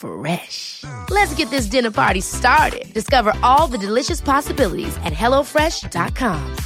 Fresh. Let's get this dinner party started. Discover all the delicious possibilities at hellofresh.com.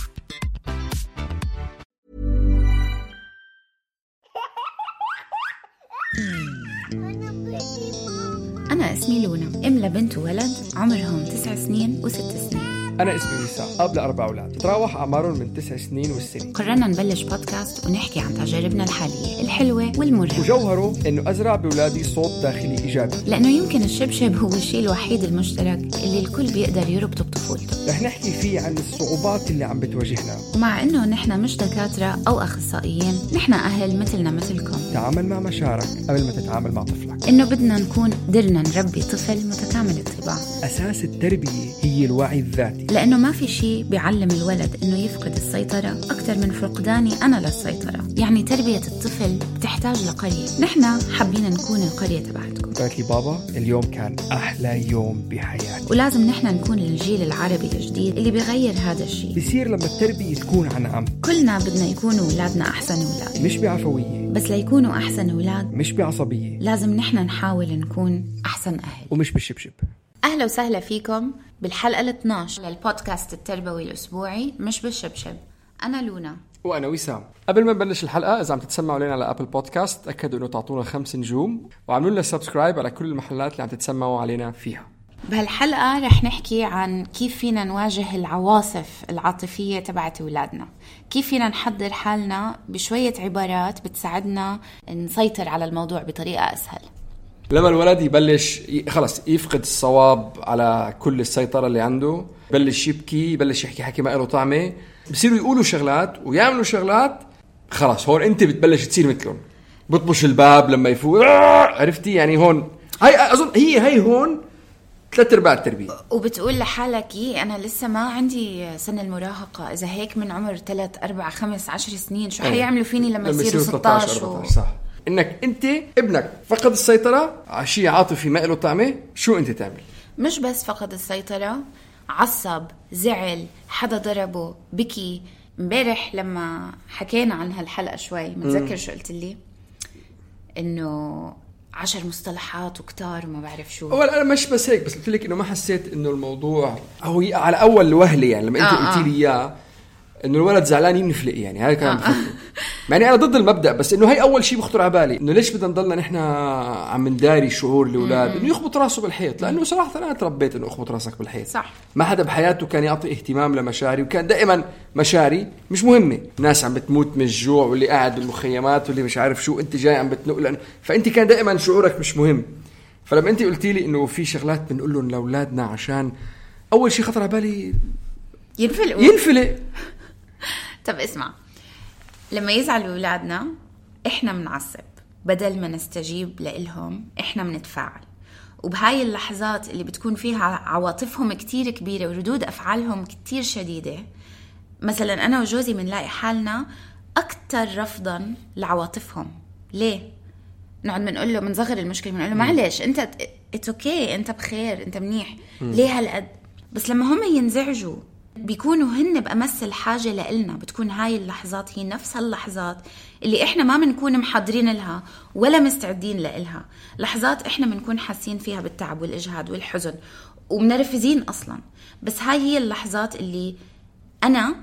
أنا اسمي لونا أم لبنت وولد عمرهم تسع سنين وست سنين أنا اسمي وسام أب لأربع أولاد. تراوح أعمارهم من تسع سنين والسنة قررنا نبلش بودكاست ونحكي عن تجاربنا الحالية الحلوة والمرة وجوهره إنه أزرع بأولادي صوت داخلي إيجابي. لأنه يمكن الشبشب هو الشيء الوحيد المشترك اللي الكل بيقدر يربطه بطفولته. رح نحكي فيه عن الصعوبات اللي عم بتواجهنا. ومع إنه نحن مش دكاترة أو أخصائيين نحن أهل مثلنا مثلكم. تعامل مع مشاعرك قبل ما تتعامل مع طفلك. إنه بدنا نكون قدرنا نربي طفل متكامل الطباع. أساس التربية هي الوعي الذاتي. لأنه ما في شيء بيعلم الولد إنه يفقد السيطرة أكثر من فقداني أنا للسيطرة. يعني تربية الطفل بتحتاج لقرية. نحن حابين نكون القرية تبعتكم. قالت لي بابا اليوم كان أحلى يوم بحياتي. ولازم نحن نكون الجيل العربي الجديد اللي بيغير هذا الشيء. بصير لما التربية تكون عن عم. كلنا بدنا يكونوا أولادنا أحسن أولاد. مش بعفوية. بس ليكونوا أحسن أولاد مش بعصبية. لازم نحن نحاول نكون أحسن أهل. ومش بالشبشب أهلا وسهلا فيكم بالحلقة ال 12 للبودكاست التربوي الأسبوعي مش بالشبشب. أنا لونا. وأنا وسام. قبل ما نبلش الحلقة إذا عم تتسمعوا علينا على أبل بودكاست تأكدوا إنه تعطونا خمس نجوم وعملوا لنا subscribe على كل المحلات اللي عم تتسمعوا علينا فيها. بهالحلقة رح نحكي عن كيف فينا نواجه العواصف العاطفية تبعت أولادنا. كيف فينا نحضر حالنا بشوية عبارات بتساعدنا نسيطر على الموضوع بطريقة أسهل. لما الولد يبلش خلص يفقد الصواب على كل السيطرة اللي عنده يبلش يبكي يبلش يحكي حكي ما له طعمة. بصيروا يقولوا شغلات ويعملوا شغلات خلص هون انت بتبلش تصير مثلهم. بطبش الباب لما يفوق عرفتي؟ يعني هون هاي أظن هي هي هون ثلاث أرباع التربية. وبتقول لحالك إيه أنا لسه ما عندي سن المراهقة. إذا هيك من عمر 3 4 5 10 سنين شو حيعملوا فيني لما يصيروا 16 و... 14 صح. إنك أنت ابنك. فقد السيطرة. على شيء عاطفي ما له طعمة. شو أنت تعمل؟ مش بس فقد السيطرة. عصب زعل حدا ضربه بكي. امبارح لما حكينا عن هالحلقة شوي متذكر شو قلت لي؟ إنه عشر مصطلحات وكتار وما بعرف شو. اول أنا مش بس هيك بس قلت لك إنه ما حسيت إنه الموضوع هو على أول وهلة يعني لما أنت آه، قلتي آه. لي إياه إنه الولد زعلان ينفلق يعني هذا كان يعني أنا ضد المبدأ بس إنه هي أول شيء بخطر على بالي إنه ليش بدنا نضلنا نحن عم نداري شعور الأولاد؟ إنه يخبط راسه بالحيط لأنه صراحة أنا تربيت إنه أخبط راسك بالحيط. صح. ما حدا بحياته كان يعطي اهتمام لمشاعري وكان دائما مشاعري مش مهمة. ناس عم بتموت من الجوع واللي قاعد بالمخيمات واللي مش عارف شو أنت جاي عم بتنق لأنه فأنت كان دائما شعورك مش مهم. فلما أنت قلتي لي إنه في شغلات بنقول لهم لأولادنا عشان أول شيء خطر على بالي ينفلقوا. ينفلق. طب اسمع لما يزعلوا اولادنا إحنا بنعصب بدل ما نستجيب لإلهم إحنا بنتفاعل وبهاي اللحظات اللي بتكون فيها عواطفهم كتير كبيرة وردود أفعالهم كتير شديدة مثلا أنا وجوزي بنلاقي حالنا أكتر رفضا لعواطفهم. ليه؟ نقعد بنقول له بنصغر المشكلة بنقول له معلش أنت it's okay أنت بخير أنت منيح. ليه هالقد؟ بس لما هم ينزعجوا بيكونوا هن بأمس الحاجة لإلنا بتكون هاي اللحظات هي نفس هاللحظات اللي إحنا ما بنكون محضرين لها ولا مستعدين لإلها. لحظات إحنا بنكون حاسين فيها بالتعب والإجهاد والحزن ومنرفزين أصلا. بس هاي هي اللحظات اللي أنا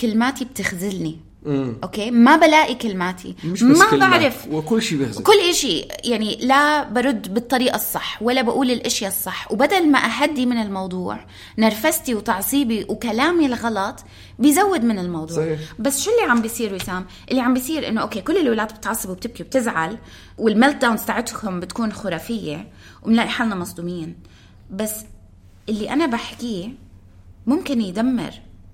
كلماتي بتخذلني. Okay? ما بلاقي كلماتي. مش بس ما كلمات، بعرف. وكل شيء بيخذل كل إشي. يعني لا برد بالطريقة الصح ولا بقول الاشياء الصح. وبدل ما أهدي من الموضوع نرفزتي وتعصيبي وكلامي الغلط بيزود من الموضوع. صحيح. بس شو اللي عم بيصير وسام؟ اللي عم بيصير إنه okay كل الاولاد بتعصب وبتبكي وبتزعل وال meltdowns تاعتهم بتكون خرافية وبنلاقي حالنا مصدومين. بس اللي أنا بحكيه ممكن يدمر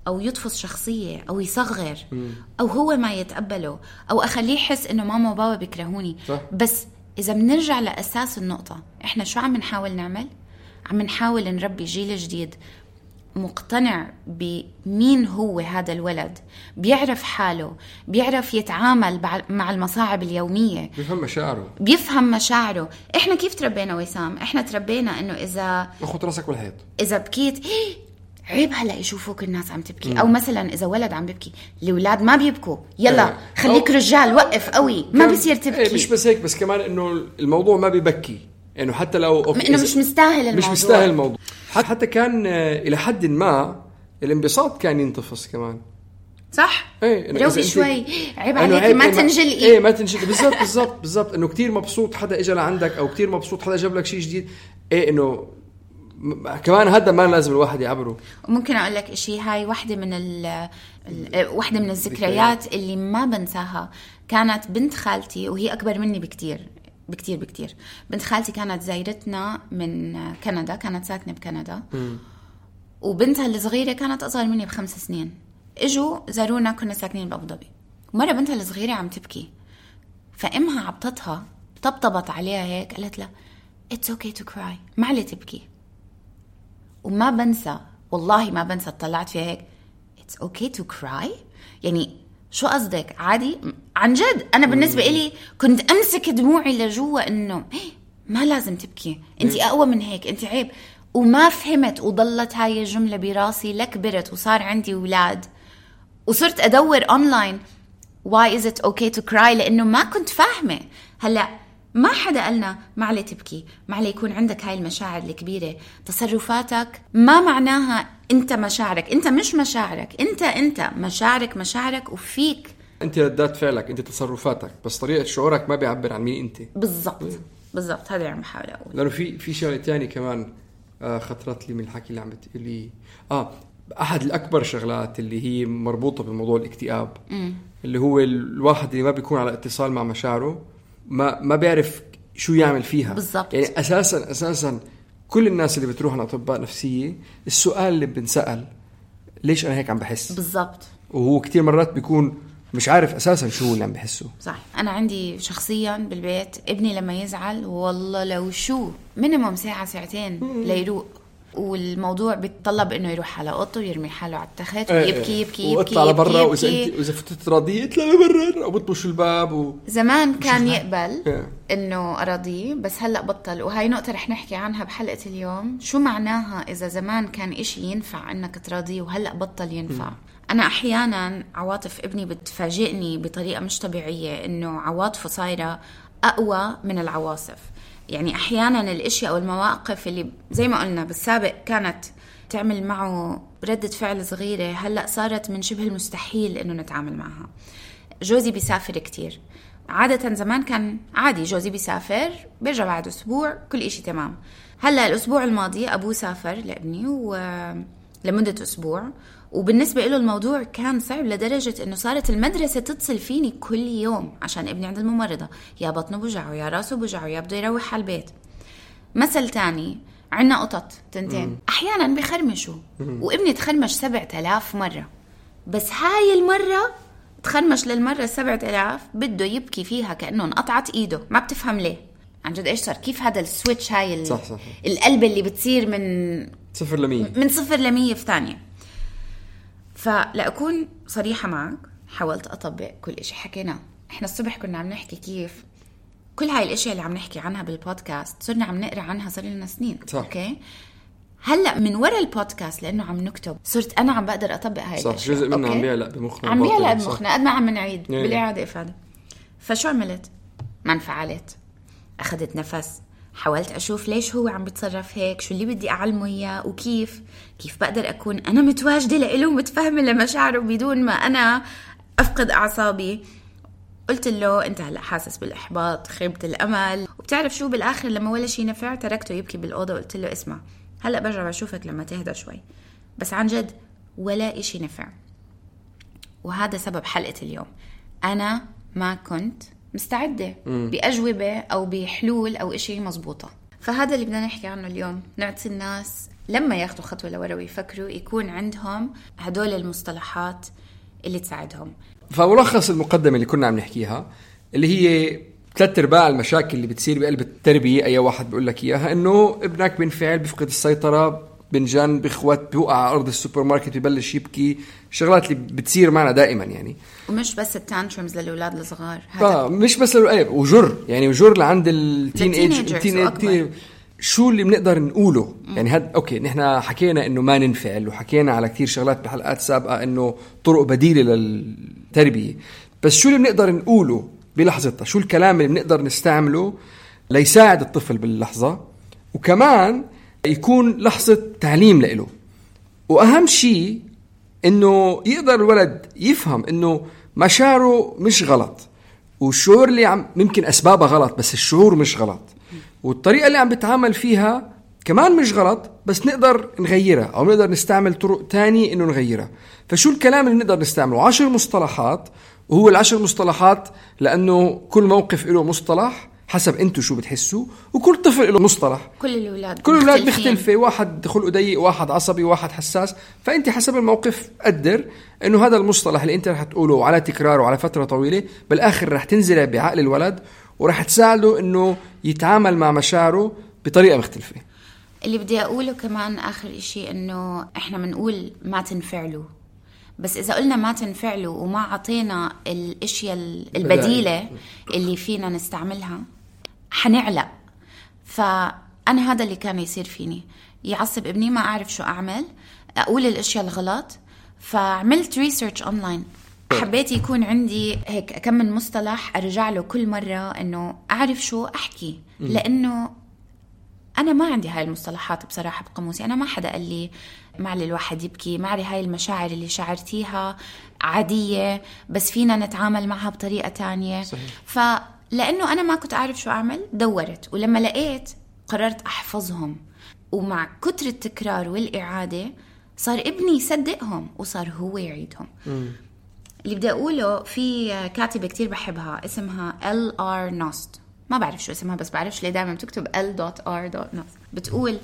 أو يطفس شخصية أو يصغر أو هو ما يتقبله أو أخليه يحس إنه ماما وبابا بيكرهوني. صح. بس إذا بنرجع لأساس النقطة إحنا شو عم نحاول نعمل؟ عم نحاول نربي جيل جديد مقتنع بمين هو هذا الولد بيعرف حاله بيعرف يتعامل مع المصاعب اليومية. بيفهم مشاعره. بيفهم مشاعره. إحنا كيف تربينا وسام؟ إحنا تربينا إنه إذا اخذ راسك بالحيط. إذا بكيت "إيه، عيب هلا يشوفوك الناس عم تبكي. أو مثلا إذا ولد عم بيبكي الأولاد ما بيبكوا. يلا إيه. خليك أو- رجال وقف قوي. ما كان- بصير إيه تبكي مش بس هيك بس كمان إنه الموضوع ما ببكي. انه حتى لو أوكي إنه مش مستاهل الموضوع. مش مستاهل الموضوع. حتى كان آه، إلى حد ما الانبساط كان ينطفس كمان. صح؟ إيه روقي شوي. عيب إنه عليكي ما إيه تنجلقي إيه ما تنجلقي بالضبط بالضبط. بالضبط إنه كتير مبسوط حدا اجى لعندك أو كتير مبسوط حدا جاب لك شيء جديد. إيه إنه كمان هذا ما لازم الواحد يعبره. ممكن أقول لك شيء هاي واحدة من ال واحدة من الذكريات اللي ما بنساها. كانت بنت خالتي وهي أكبر مني بكتير بكتير بكتير. بنت خالتي كانت زايرتنا من كندا كانت ساكنة بكندا. وبنتها الصغيرة كانت أصغر مني بخمس سنين. إجوا زارونا كنا ساكنين بأبو ظبي. مرة بنتها الصغيرة عم تبكي. فأمها عبطتها طبطبت عليها هيك قالت لها It's okay to cry. ما عليه تبكي. وما بنسى والله ما بنسى اطلعت فيها هيك. It's okay to cry. يعني شو قصدك؟ عادي؟ عن جد أنا بالنسبة إلي كنت أمسك دموعي لجوا إنه "إيه، ما لازم تبكي. انت أقوى من هيك انت عيب. وما فهمت وضلت هاي الجملة براسي لكبرت وصار عندي أولاد وصرت أدور online why is it okay to cry لأنه ما كنت فاهمة. هلأ ما حدا قالنا ما عليه تبكي ما عليه يكون عندك هاي المشاعر الكبيرة. تصرفاتك ما معناها انت مشاعرك انت مش مشاعرك انت انت مشاعرك مشاعرك وفيك. انت ردات فعلك انت تصرفاتك بس طريقة شعورك ما بيعبر عن مين انت. بالضبط بالضبط هذا اللي عم بحاول أقول لأنه في في شغلة تانية كمان آه خطرت لي من الحكي اللي عم بتقولي آه أحد الأكبر شغلات اللي هي مربوطة بموضوع الاكتئاب. اللي هو الواحد اللي ما بيكون على اتصال مع مشاعره ما ما بيعرف شو يعمل فيها. بالضبط. يعني أساسا أساسا كل الناس اللي بتروح لاطباء نفسية السؤال اللي بنسأل ليش أنا هيك عم بحس؟ بالضبط. وهو كتير مرات بيكون مش عارف أساسا شو اللي عم بحسه. صح أنا عندي شخصيا بالبيت ابني لما يزعل والله لو شو مينيموم ساعة ساعتين ليروق. والموضوع بيتطلب إنه يروح على أوضته ويرمي حاله على التخت ويبكي يبكي يبكي واطلع لبرا يبكي, وإذا يبكي. انت وإذا فتت راضيه اطلع لبرا أو بطبش الباب و... زمان كان يقبل إيه. إنه اراضيه بس هلأ بطل. وهاي نقطة رح نحكي عنها بحلقة اليوم. شو معناها إذا زمان كان إشي ينفع إنك تراضيه وهلأ بطل ينفع؟ أنا أحيانا عواطف ابني بتفاجئني بطريقة مش طبيعية إنه عواطفه صايرة أقوى من العواصف. يعني أحيانا الإشياء أو المواقف اللي زي ما قلنا بالسابق كانت تعمل معه ردة فعل صغيرة هلأ صارت من شبه المستحيل إنه نتعامل معها. جوزي بيسافر كتير. عادة زمان كان عادي جوزي بيسافر بيرجع بعد أسبوع كل إشي تمام. هلأ الأسبوع الماضي أبوه سافر لابني و... لمدة أسبوع. وبالنسبة له الموضوع كان صعب لدرجة إنه صارت المدرسة تتصل فيني كل يوم عشان ابني عند الممرضة. يا بطنه بوجعه يا رأسه بوجعه يا بده يروح على البيت. مثل تاني عنا قطط تنتين. أحيانا بخرمشوا. وابني تخرمش سبعة آلاف مرة. بس هاي المرة تخرمش للمرة السبعة آلاف بده يبكي فيها كأنه انقطعت إيده. ما بتفهم ليه. عن جد إيش صار؟ كيف هذا السويتش هاي ال- صح، صح. القلب اللي بتصير من صفر لمية من صفر لمية في ثانية فلأكون صريحة معك حاولت أطبق كل إشي حكيناه إحنا الصبح كنا عم نحكي كيف كل هاي الأشياء اللي عم نحكي عنها بالبودكاست صرنا عم نقرأ عنها صار لنا سنين صح. Okay هلأ من وراء البودكاست لأنه عم نكتب صرت أنا عم بقدر أطبق هاي صح الأشياء جزء منه okay? عم بيعلق بمخنا عم بيعلق. بمخنا قد ما عم نعيد يعني. بالإعادة إفادة فشو عملت؟ ما انفعلت أخذت نفس حاولت أشوف ليش هو عم بيتصرف هيك شو اللي بدي أعلمه إياه وكيف كيف بقدر أكون أنا متواجدة لإله ومتفهمه لمشاعره بدون ما أنا أفقد أعصابي. قلت له أنت هلأ حاسس بالإحباط خيبة الأمل. وبتعرف شو بالآخر لما ولا شيء نفع تركته يبكي بالأوضة وقلت له اسمع هلأ برجع بشوفك لما تهدى شوي بس عن جد ولا إشي نفع. وهذا سبب حلقة اليوم. أنا ما كنت مستعدة بأجوبة أو بحلول أو إشي مزبوطة. فهذا اللي بدنا نحكي عنه اليوم. نعطي الناس لما ياخذوا خطوة لورا ويفكروا يكون عندهم هدول المصطلحات اللي تساعدهم. فملخص المقدمة اللي كنا عم نحكيها اللي هي ثلاث ارباع المشاكل اللي بتصير بقلب التربية أي واحد بيقول لك إياها إنه ابنك بينفعل بيفقد السيطرة بنجن بخوت بيوقع على أرض السوبر ماركت ببلش يبكي. شغلات اللي بتصير معنا دائما يعني. ومش بس ال tantrums للأولاد الصغار آه مش بس إيه وجر. يعني وجر لعند ال teenage ال teen شو اللي بنقدر نقوله؟ مم. يعني هاد okay نحن حكينا إنه ما ننفعل وحكينا على كثير شغلات بحلقات سابقة إنه طرق بديلة للتربية. بس شو اللي بنقدر نقوله بلحظتها شو الكلام اللي بنقدر نستعمله ليساعد الطفل باللحظة؟ وكمان يكون لحظة تعليم له وأهم شيء إنه يقدر الولد يفهم إنه مشاعره مش غلط والشعور اللي عم ممكن أسبابها غلط بس الشعور مش غلط. والطريقة اللي عم بتعامل فيها كمان مش غلط بس نقدر نغيرها أو نقدر نستعمل طرق تانية إنه نغيرها. فشو الكلام اللي نقدر نستعمله؟ عشر مصطلحات وهو العشر مصطلحات لأنه كل موقف له مصطلح حسب أنتم شو بتحسوا. وكل طفل له مصطلح. كل الأولاد كل الأولاد مختلفه واحد خلقه ضيق واحد عصبي واحد حساس. فأنت حسب الموقف قدر إنه هذا المصطلح اللي أنت رح تقوله على تكرار وعلى فترة طويلة بالآخر رح تنزل بعقل الولد ورح تساعده إنه يتعامل مع مشاعره بطريقة مختلفة. اللي بدي أقوله كمان آخر إشي إنه إحنا بنقول ما تنفعلوا. بس إذا قلنا ما تنفعلوا وما عطينا الأشياء البديلة اللي فينا نستعملها حنعلق. فأنا هذا اللي كان يصير فيني. يعصب ابني ما أعرف شو أعمل. أقول الأشياء الغلط. فعملت research online حبيت يكون عندي هيك كم من مصطلح أرجع له كل مرة إنه أعرف شو أحكي. لأنه أنا ما عندي هاي المصطلحات بصراحة بقاموسي. أنا ما حدا قال لي معليه الواحد يبكي معليه هاي المشاعر اللي شعرتيها عادية بس فينا نتعامل معها بطريقة تانية. صحيح. لأنه أنا ما كنت أعرف شو أعمل دورت. ولما لقيت قررت أحفظهم. ومع كتر التكرار والإعادة صار ابني يصدقهم وصار هو يعيدهم. م. اللي بدي أقوله في كاتبة كتير بحبها اسمها L.R. Knost ما بعرف شو اسمها بس بعرفش ليه دائما بتكتب L dot R dot Knost بتقول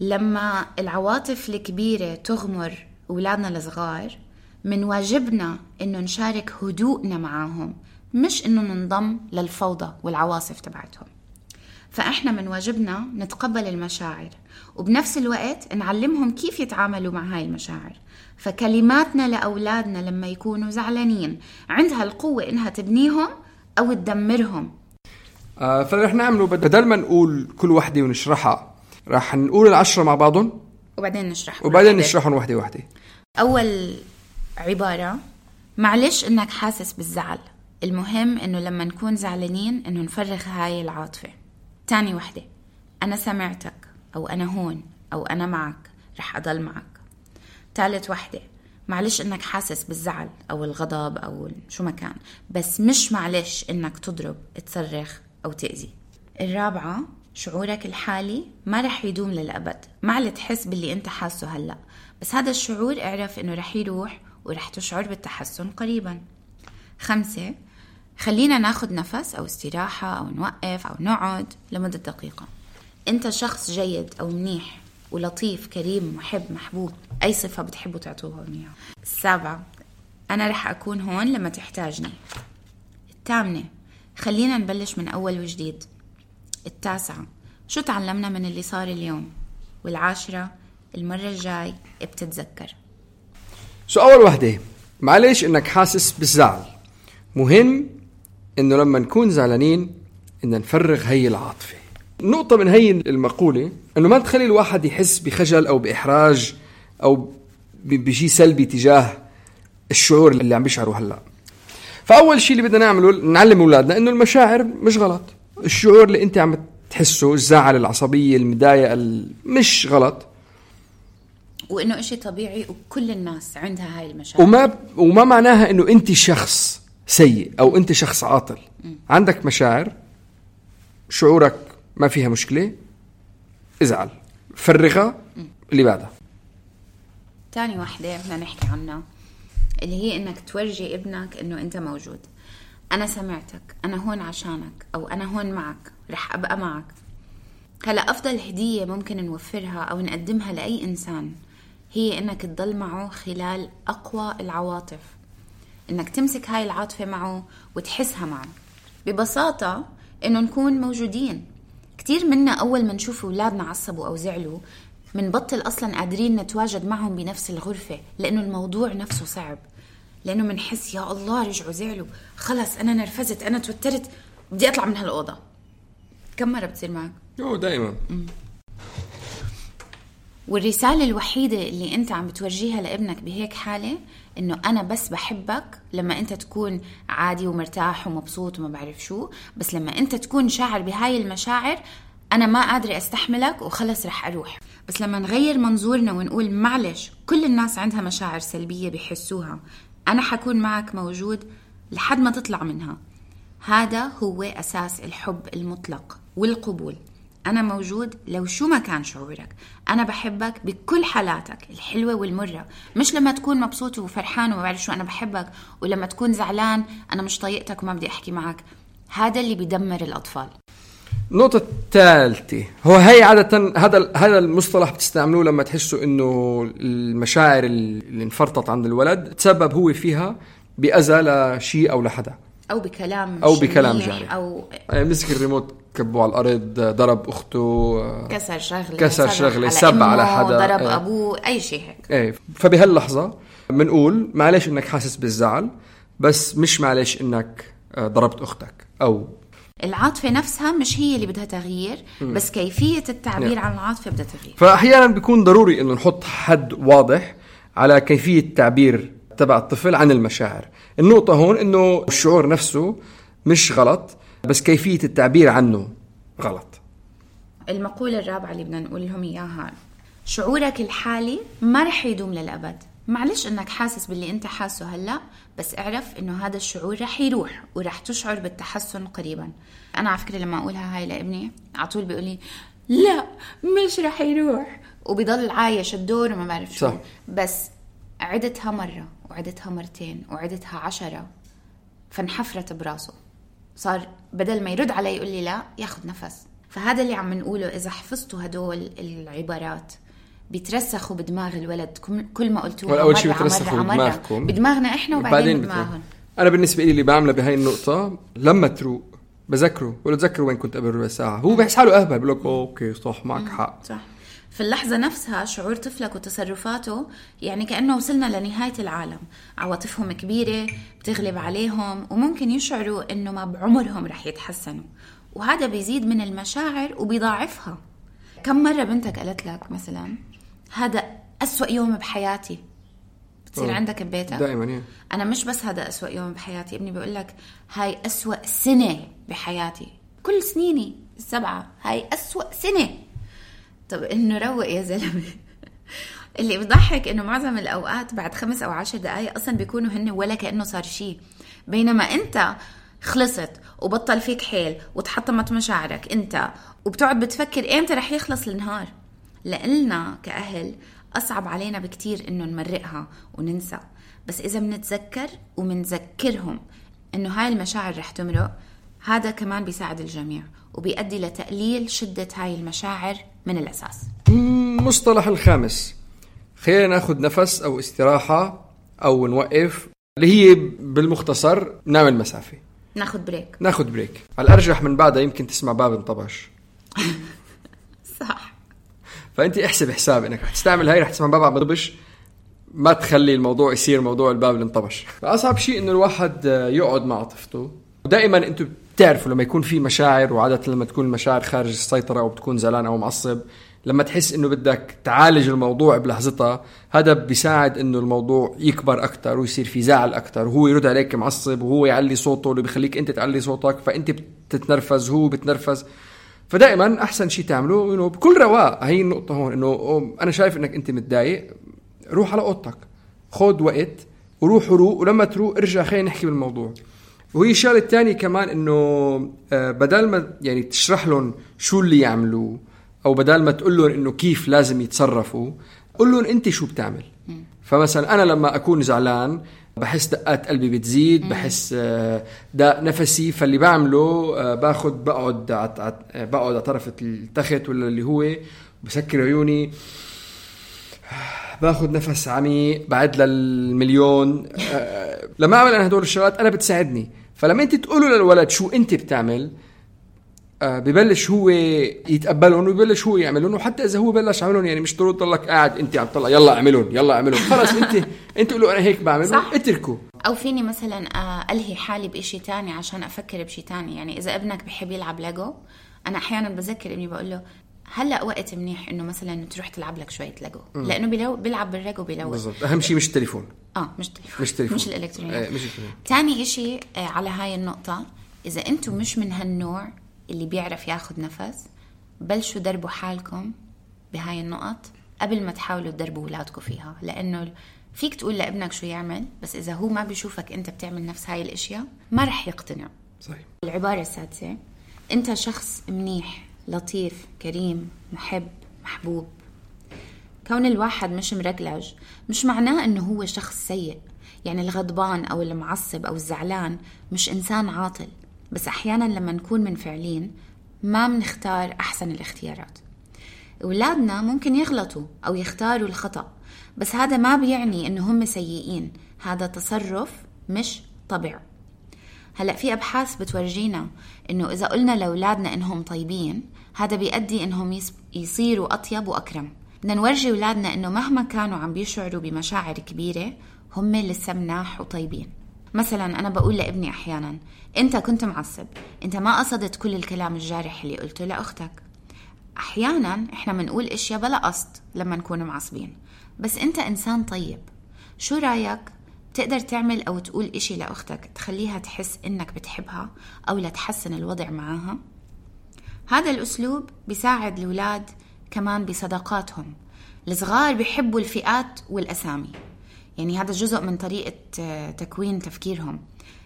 لما العواطف الكبيرة تغمر أولادنا الصغار من واجبنا إنه نشارك هدوءنا معاهم مش إنه ننضم للفوضى والعواصف تبعتهم. فإحنا من واجبنا نتقبل المشاعر وبنفس الوقت نعلمهم كيف يتعاملوا مع هاي المشاعر. فكلماتنا لأولادنا لما يكونوا زعلانين عندها القوة إنها تبنيهم أو تدمرهم. آه فرح نعمله بدل ما نقول كل وحدة ونشرحها راح نقول العشرة مع بعضهم وبعدين نشرح وبعدين نشرحهم وحدة وحدة. أول عبارة معلش إنك حاسس بالزعل. المهم إنه لما نكون زعلانين إنه نفرغ هاي العاطفة. تاني وحدة أنا سمعتك أو أنا هون أو أنا معك رح أضل معك. ثالث وحدة معلش إنك حاسس بالزعل أو الغضب أو شو ما كان بس مش معلش إنك تضرب تصرخ أو تأذي. الرابعة شعورك الحالي ما رح يدوم للأبد. ما تحس باللي أنت حاسه هلأ بس هذا الشعور اعرف إنه رح يروح ورح تشعر بالتحسن قريبا. خمسة خلينا ناخد نفس أو استراحة أو نوقف أو نقعد لمدة دقيقة. أنت شخص جيد أو منيح ولطيف كريم محب محبوب أي صفة بتحبوا تعطوها إياها السابعة أنا رح أكون هون لما تحتاجني. الثامنة خلينا نبلش من أول وجديد. التاسعة شو تعلمنا من اللي صار اليوم؟ والعاشرة المرة الجاي بتتذكر. أول وحدة معلش إنك حاسس بالزعل. مهم إنه لما نكون زعلانين ان نفرغ هي العاطفة. نقطة من هي المقولة إنه ما تخلي الواحد يحس بخجل أو بإحراج أو بشيء سلبي تجاه الشعور اللي عم بيشعره هلأ. فأول شيء اللي بدنا نعمله نعلم أولادنا إنه المشاعر مش غلط. الشعور اللي أنت عم تحسه الزعل العصبية المضايقة مش غلط. وإنه إشي طبيعي وكل الناس عندها هاي المشاعر. وما وما معناها إنه أنت شخص. سيء أو أنت شخص عاطل. عندك مشاعر شعورك ما فيها مشكلة ازعل. فرغها اللي بعدها تاني وحدة بدنا نحكي عنها اللي هي إنك تورجي ابنك إنه أنت موجود. أنا سمعتك أنا هون عشانك أو أنا هون معك رح أبقى معك. هلا أفضل هدية ممكن نوفرها أو نقدمها لأي إنسان هي إنك تضل معه خلال أقوى العواطف. إنك تمسك هاي العاطفة معه وتحسها معه. ببساطة إنه نكون موجودين. كتير منا أول ما نشوف أولادنا عصبوا أو زعلوا منبطل أصلا قادرين نتواجد معهم بنفس الغرفة لأنه الموضوع نفسه صعب. لأنه منحس يا الله رجعوا زعلوا. خلص أنا نرفزت أنا توترت بدي أطلع من هالأوضة. كم مرة بتصير معك؟ يو دائما والرسالة الوحيدة اللي أنت عم بتورجيها لابنك بهيك حالة إنه أنا بس بحبك لما أنت تكون عادي ومرتاح ومبسوط وما بعرف شو بس لما أنت تكون شاعر بهاي المشاعر أنا ما قادرة أستحملك وخلص رح أروح. بس لما نغير منظورنا ونقول معلش كل الناس عندها مشاعر سلبية بيحسوها أنا حكون معك موجود لحد ما تطلع منها. هذا هو أساس الحب المطلق والقبول. أنا موجود لو شو ما كان شعورك. أنا بحبك بكل حالاتك الحلوة والمرة. مش لما تكون مبسوط وفرحان وما بعرف شو أنا بحبك ولما تكون زعلان أنا مش طايقتك وما بدي أحكي معك. هذا اللي بيدمر الأطفال. النقطة الثالثة هو هي عادة هذا هذا المصطلح بتستعملوه لما تحسوا إنه المشاعر اللي انفرطت عند الولد تسبب هو فيها بأذى لشيء أو لحدا. أو بكلام أو مش بكلام. أو يعني مسك الريموت كبه على الأرض ضرب أخته كسر شغلة كسر على سب على حدا. ضرب إيه. أبوه أي شيء هيك إيه فبهاللحظة بنقول معلش إنك حاسس بالزعل بس مش معلش إنك آه، ضربت أختك أو العاطفة نفسها مش هي اللي بدها تغيير بس كيفية التعبير نعم. عن العاطفة بدها تغيير فأحيانا بيكون ضروري إنه نحط حد واضح على كيفية التعبير تبع الطفل عن المشاعر. النقطة هون إنه الشعور نفسه مش غلط بس كيفية التعبير عنه غلط. المقولة الرابعة اللي بدنا نقول لهم إياها شعورك الحالي ما رح يدوم للأبد. معلش إنك حاسس باللي أنت حاسه هلأ بس اعرف إنه هذا الشعور رح يروح ورح تشعر بالتحسن قريبا. أنا على فكرة لما أقولها هاي لابني على طول بيقول لي لا مش رح يروح. وبيضل عايش الدور وما بعرف شو. صح. بس عدتها مرة وعدتها مرتين وعدتها عشرة فانحفرت براسه. صار بدل ما يرد علي يقول لي لا ياخذ نفس. فهذا اللي عم نقوله إذا حفظتوا هدول العبارات بيترسخوا بدماغ الولد. كل ما قلتوها ولا أول شيء مرة بيترسخوا مرة مرة. بدماغكم. بدماغنا إحنا وبعدين. بدماغهم. أنا بالنسبة لي اللي بعمله بهاي النقطة لما تروق بذكره. بقول له تذكر وين كنت قبل ربع ساعة. هو بحس حاله أهبل بقول لك أوكي صح معك حق. صح. في اللحظة نفسها شعور طفلك وتصرفاته يعني كأنه وصلنا لنهاية العالم. عواطفهم كبيرة بتغلب عليهم وممكن يشعروا إنه ما بعمرهم رح يتحسنوا. وهذا بيزيد من المشاعر وبيضاعفها. كم مرة بنتك قالت لك مثلا هذا أسوأ يوم بحياتي. بتصير أوه. عندك ببيتك؟ دائما يعني أنا مش بس هذا أسوأ يوم بحياتي ابني بيقول لك هاي أسوأ سنة بحياتي. كل سنيني السبعة هاي أسوأ سنة. طب إنه روق يا زلمة. اللي بضحك إنه معظم الأوقات بعد خمس أو عشر دقايق أصلا بيكونوا هن ولا كأنه صار شيء بينما أنت خلصت وبطل فيك حيل وتحطمت مشاعرك أنت وبتقعد بتفكر إمتى رح يخلص النهار. لإلنا كأهل أصعب علينا بكتير إنه نمرقها وننسى. بس إذا بنتذكر ومنذكرهم إنه هاي المشاعر رح تمرق هذا كمان بيساعد الجميع. وبيؤدي لتقليل شدة هاي المشاعر من الأساس. المصطلح الخامس خلينا ناخذ نفس أو استراحة أو نوقف اللي هي بالمختصر نعمل مسافة. ناخد break ناخذ break على الأرجح من بعدها يمكن تسمع باب انطبش صح. فأنت احسب حساب إنك رح تستعمل هاي رح تسمع باب عم ما تخلي الموضوع يصير موضوع الباب اللي انطبش فاصعب شيء إنه الواحد يقعد مع طفلته. ودائما أنتم بتعرفوا لما يكون في مشاعر وعادة لما تكون المشاعر خارج السيطرة أو بتكون زعلان أو معصب لما تحس إنه بدك تعالج الموضوع بلحظتها هذا بيساعد إنه الموضوع يكبر أكثر ويصير في زعل أكثر وهو يرد عليك معصب وهو يعلي صوته اللي بيخليك أنت تعلي صوتك فأنت بتتنرفز وهو بتنرفز فدائما أحسن شيء تعمله إنه بكل رواق هي النقطة هون إنه أنا شايف إنك أنت متضايق روح على أوضتك خذ وقت وروح روق ولما تروق ارجع خلينا نحكي بالموضوع. وهي الشغلة الثانية كمان إنه آه، بدل ما يعني تشرح لهم شو اللي يعملوه أو بدل ما تقول لهم إنه كيف لازم يتصرفوا قول لهم أنت شو بتعمل. فمثلا أنا لما أكون زعلان بحس دقات قلبي بتزيد بحس آه، دق نفسي. فاللي بعمله آه، باخذ بقعد عت- بقعد على طرف التخت ولا اللي هو بسكر عيوني. باخذ نفس عميق بعد للمليون. لما أعمل أنا هدول الشغلات أنا بتساعدني. فلما انت تقولوا للولد شو انت بتعمل آه، ببلش هو يتقبلهم وببلش هو يعملهم وحتى إذا هو بلش يعملهم يعني مش ضروري تضلك قاعد انت عم تطلع يلا اعملهم يلا اعملهم. خلص انت انت قولوا أنا هيك بعمل صح. اتركوا. أو فيني مثلا آه، ألهي حالي بشيء تاني عشان أفكر بشيء تاني. يعني إذا ابنك بحب يلعب ليجو أنا أحيانا بذكر ابني بقول له هلا وقت منيح إنه مثلا تروح تلعب لك شوية ليجو. لأنه بيلو... بيلعب بالليجو بيلهوا بالضبط. أهم شيء مش التليفون. آه مش تليفون. مش تليفون. مش الالكترونيات إيه، مش التليفون. تاني إشي آه، على هاي النقطة إذا أنتم مش من هالنوع اللي بيعرف ياخد نفس بلشوا دربوا حالكم بهاي النقط قبل ما تحاولوا تدربوا أولادكم فيها. لأنه فيك تقول لابنك شو يعمل بس إذا هو ما بيشوفك أنت بتعمل نفس هاي الأشياء ما رح يقتنع. صحيح. العبارة السادسة أنت شخص منيح. لطيف كريم محب محبوب. كون الواحد مش مرجلج مش معناه أنه هو شخص سيء. يعني الغضبان أو المعصب أو الزعلان مش إنسان عاطل. بس أحيانا لما نكون منفعلين ما بنختار أحسن الاختيارات. أولادنا ممكن يغلطوا أو يختاروا الخطأ بس هذا ما بيعني إنه هم سيئين. هذا تصرف مش طبع هلأ في أبحاث بتورجينا إنه إذا قلنا لأولادنا إنهم طيبين هذا بيؤدي إنهم يصيروا أطيب وأكرم. بدنا نورجي أولادنا إنه مهما كانوا عم بيشعروا بمشاعر كبيرة هم لسه مناح وطيبين. مثلا أنا بقول لابني أحيانا أنت كنت معصب أنت ما قصدت كل الكلام الجارح اللي قلته لأختك. أحيانا إحنا بنقول أشياء بلا قصد لما نكون معصبين. بس أنت إنسان طيب. شو رأيك؟ تقدر تعمل أو تقول إشي لأختك تخليها تحس إنك بتحبها أو لتحسن الوضع معاها؟ هذا الأسلوب بيساعد الأولاد كمان بصداقاتهم. الصغار بيحبوا الفئات والأسامي. يعني هذا جزء من طريقة آه، تكوين تفكيرهم.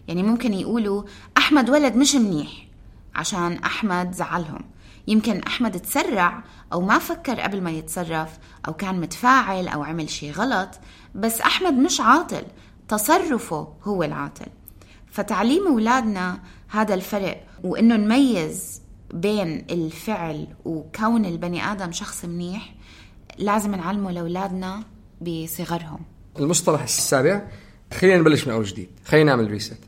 يعني ممكن يقولوا أحمد ولد مش منيح عشان أحمد زعلهم. يمكن أحمد تسرع أو ما فكر قبل ما يتصرف أو كان متفاعل أو عمل شيء غلط بس أحمد مش عاطل. تصرفه هو العاطل. فتعليم أولادنا هذا الفرق وإنه نميز بين الفعل وكون البني آدم شخص منيح لازم نعلمه لأولادنا بصغرهم. المصطلح السابع خلينا نبلش من أول جديد. خلينا نعمل ريست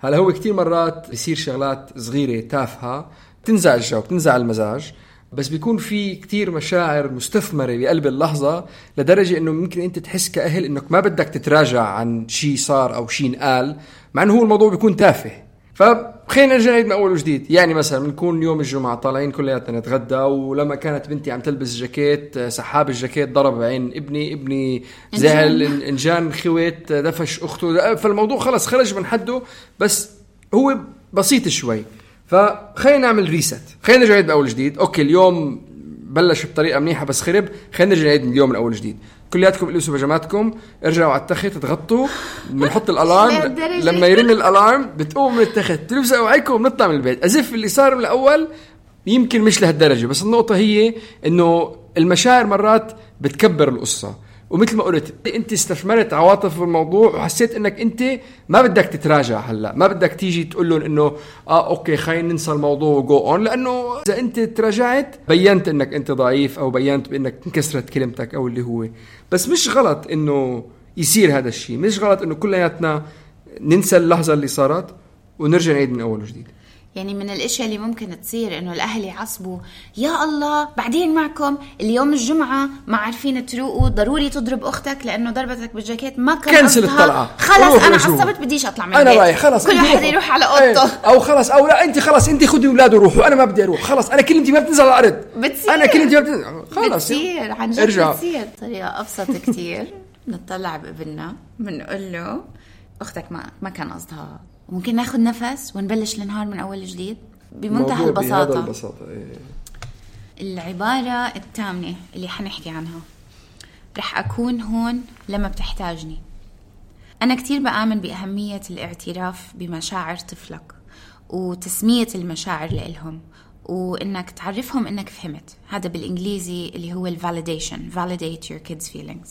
هلا هو كتير مرات بيصير شغلات صغيرة تافهة بتنزع الجو بتنزع المزاج بس بيكون في كتير مشاعر مستثمرة بقلب اللحظة لدرجة إنه ممكن أنت تحس كأهل إنك ما بدك تتراجع عن شيء صار أو شيء انقال مع إنه هو الموضوع بيكون تافه. فخلينا نرجع نعيد من اول وجديد يعني مثلا بنكون يوم الجمعة طالعين كلياتنا نتغدى ولما كانت بنتي عم تلبس جاكيت سحاب الجاكيت ضرب عين ابني ابني زعل انجن خوت دفش أخته. فالموضوع خلص خرج من حده بس هو بسيط شوي. فخلينا نعمل reset خلينا نرجع نعيد من اول جديد. Okay اليوم بلش بطريقة منيحة بس خرب. خلينا نرجع نعيد من اليوم من اول جديد. كلياتكم البسوا بيجاماتكم ارجعوا على التخت تغطوا بنحط ال alarm؟ لما يرن ال alarm بتقوم من التخت تلبسوا أوعيكم وبنطلع من البيت. as if اللي صار من الأول يمكن مش لهالدرجة بس النقطة هي إنه المشاعر مرات بتكبر القصة. ومثل ما قلت انت استثمرت عواطف الموضوع وحسيت انك انت ما بدك تتراجع هلا ما بدك تيجي تقول لهم إنه آه okay خلينا ننسى الموضوع و go on لأنه إذا انت تراجعت بينت إنك انت ضعيف أو بينت بإنك انكسرت كلمتك أو اللي هو. بس مش غلط إنه يصير هذا الشيء مش غلط إنه كلياتنا ننسى اللحظة اللي صارت ونرجع نعيد من أول وجديد. يعني من الإشياء اللي ممكن تصير إنه الأهل يعصبوا يا الله بعدين معكم اليوم الجمعة ما عارفين تروقوا ضروري تضرب أختك لأنه ضربتك بالجاكيت ما كان كنسل. الطلعة. خلص أنا. عصبت بديش أطلع من أنا. رايح خلص كل واحد. يروح على إيه. أوضته أو خلص أو لا انت خلص انت خدي اولاده وروحوا أنا ما بدي أروح خلص أنا كلمتي ما بتنزل على الأرض بتصير. أنا كلمتي ما بتنزل خلص بتصير عن جد ارجع بتصير طريقة أبسط كتير نطلع بابننا بنقول له أختك ما ما كان قصدها ممكن ناخذ نفس ونبلش النهار من أول جديد بمنتهى بهذا البساطة. البساطة إيه. العبارة الثامنة اللي حنحكي عنها. رح أكون هون لما بتحتاجني. أنا كتير بآمن بأهمية الاعتراف بمشاعر طفلك وتسمية المشاعر لإلهم وإنك تعرفهم إنك فهمت. هذا بالإنجليزي اللي هو الفاليديشن validate your kids feelings.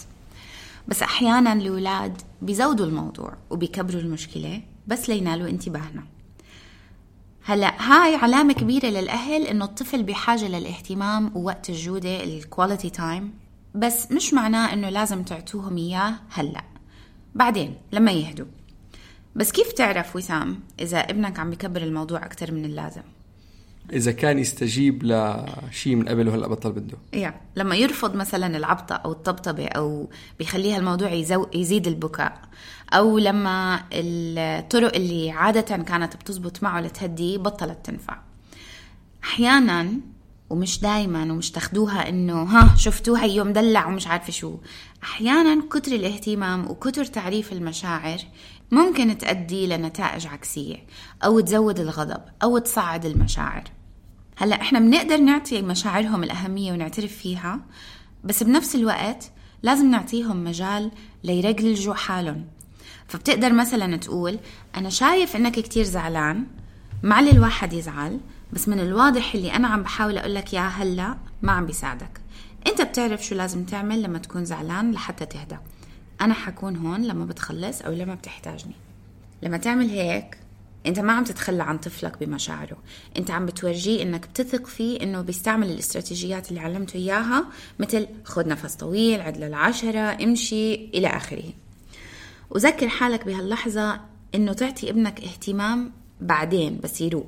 بس أحيانا الأولاد بيزودوا الموضوع وبيكبروا المشكلة بس لينالوا انتباهنا. هلا هاي علامة كبيرة للأهل إنه الطفل بحاجة للاهتمام ووقت الجودة ال quality time بس مش معناه إنه لازم تعطوهم إياه هلا. بعدين لما يهدوا. بس كيف تعرف وسام إذا ابنك عم بكبر الموضوع أكثر من اللازم؟ إذا كان يستجيب لشيء من قبل وهلا بطل بده. يا لما يرفض مثلا العبطة أو الطبطبة أو بيخليها الموضوع يزو... يزيد البكاء أو لما الطرق اللي عادة كانت بتزبط معه لتهديه بطلت تنفع. أحيانا ومش دايما ومش تاخدوها إنه ها شفتوها يوم دلع ومش عارفة شو. أحيانا كتر الاهتمام وكتر تعريف المشاعر ممكن تؤدي لنتائج عكسية أو تزود الغضب أو تصعد المشاعر. هلا إحنا بنقدر نعطي مشاعرهم الأهمية ونعترف فيها بس بنفس الوقت لازم نعطيهم مجال ليرجلجوا حالهم. فبتقدر مثلا تقول أنا شايف إنك كتير زعلان معلي الواحد يزعل بس من الواضح اللي أنا عم بحاول أقول لك إياه هلا ما عم بيساعدك. أنت بتعرف شو لازم تعمل لما تكون زعلان لحتى تهدى. أنا حكون هون لما بتخلص أو لما بتحتاجني. لما تعمل هيك انت ما عم تتخلى عن طفلك بمشاعره. انت عم بتورجيه انك بتثق فيه انه بيستعمل الاستراتيجيات اللي علمته إياها مثل خذ نفس طويل عد للعشرة امشي إلى آخره. وذكر حالك بهاللحظة إنه تعطي ابنك اهتمام بعدين بس يروق.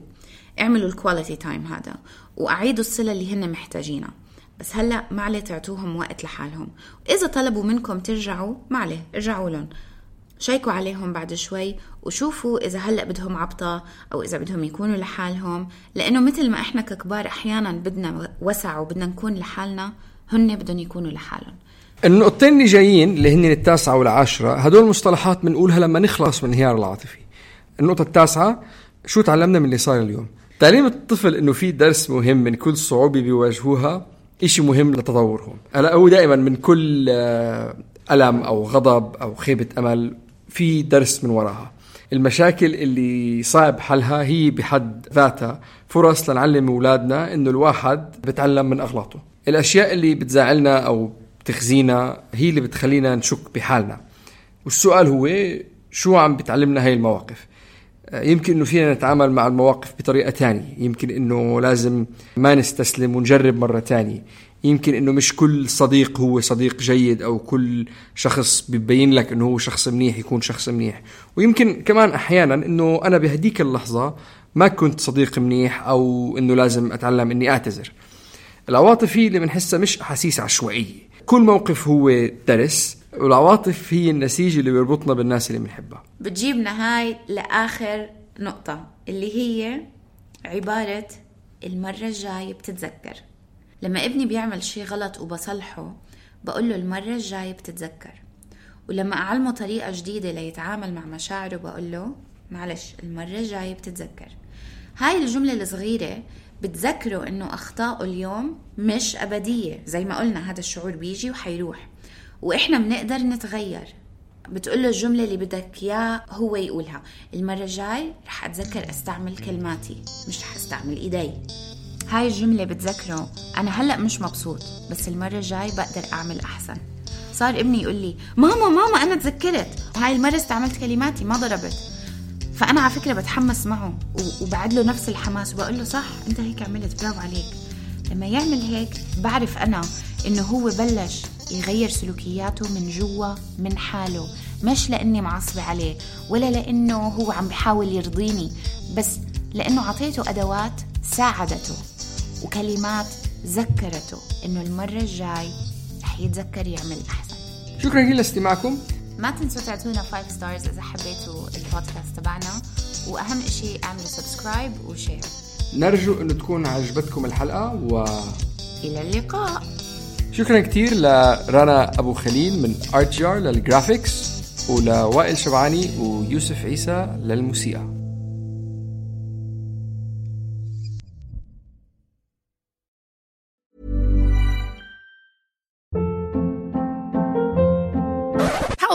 اعملوا ال quality time هذا وأعيدوا الصلة اللي هن محتاجينها. بس هلأ ما عليه تعطوهم وقت لحالهم. وإذا طلبوا منكم ترجعوا ما عليه ارجعوا لهم. شيكوا عليهم بعد شوي وشوفوا إذا هلأ بدهم عبطة أو إذا بدهم يكونوا لحالهم. لأنه مثل ما إحنا ككبار أحيانا بدنا وسع وبدنا نكون لحالنا هن بدهم يكونوا لحالهم. النقطتين اللي جايين اللي هن التاسعة والعاشرة هدول مصطلحات بنقولها لما نخلص من الانهيار العاطفي. النقطة التاسعة شو تعلمنا من اللي صار اليوم؟ تعليم الطفل إنه في درس مهم من كل صعوبة بيواجهوها إشي مهم لتطورهم. هلا هو دائما من كل آه، ألم أو غضب أو خيبة أمل في درس من وراها. المشاكل اللي صعب حلها هي بحد ذاتها. فرص لنعلم أولادنا إنه الواحد بتعلم من أغلاطه. الأشياء اللي بتزعلنا أو بتخزينا هي اللي بتخلينا نشك بحالنا. والسؤال هو شو عم بتعلمنا هاي المواقف؟ يمكن إنه فينا نتعامل مع المواقف بطريقة ثانية يمكن إنه لازم ما نستسلم ونجرب مرة ثانية يمكن إنه مش كل صديق هو صديق جيد أو كل شخص ببين لك إنه هو شخص منيح يكون شخص منيح. ويمكن كمان أحيانا إنه أنا بهديك اللحظة ما كنت صديق منيح أو إنه لازم أتعلم إني أعتذر. العواطف هي اللي بنحسها مش أحاسيس عشوائية. كل موقف هو درس والعواطف هي النسيج اللي بيربطنا بالناس اللي بنحبها. بتجيبنا هاي لآخر نقطة اللي هي عبارة المرة الجاية بتتذكر. لما ابني بيعمل شي غلط وبصلحه بقول له المرة الجاية بتتذكر. ولما أعلمه طريقة جديدة ليتعامل مع مشاعره بقول له معلش المرة الجاية بتتذكر. هاي الجملة الصغيرة بتذكره إنه اخطائه اليوم مش أبدية. زي ما قلنا هذا الشعور بيجي وحيروح. وإحنا بنقدر نتغير. بتقول له الجملة اللي بدك إياه هو يقولها. المرة الجاي رح أتذكر أستعمل كلماتي مش رح أستعمل إيدي. هاي الجملة بتذكره أنا هلأ مش مبسوط بس المرة الجاي بقدر أعمل أحسن. صار ابني يقول لي ماما ماما أنا تذكرت. هاي المرة استعملت كلماتي ما ضربت. فأنا على فكرة بتحمس معه وبعد له نفس الحماس وبقول له صح أنت هيك عملت برافو عليك. لما يعمل هيك بعرف أنا إنه هو بلش يغير سلوكياته من جوا من حاله. مش لأني معصبة عليه ولا لأنه هو عم بحاول يرضيني بس لأنه عطيته أدوات ساعدته. وكلمات ذكرته إنه المرة الجاي رح يتذكر يعمل أحسن. شكرا جزيلا لاستماعكم. ما تنسوا تعطونا 5 stars إذا حبيتوا البودكاست تبعنا. وأهم شيء اعملوا subscribe و share نرجو إنه تكون عجبتكم الحلقة و إلى اللقاء. شكرا كثير لرنا أبو خليل من ارت جار للجرافيكس ولوائل شبعاني ويوسف عيسى للموسيقى.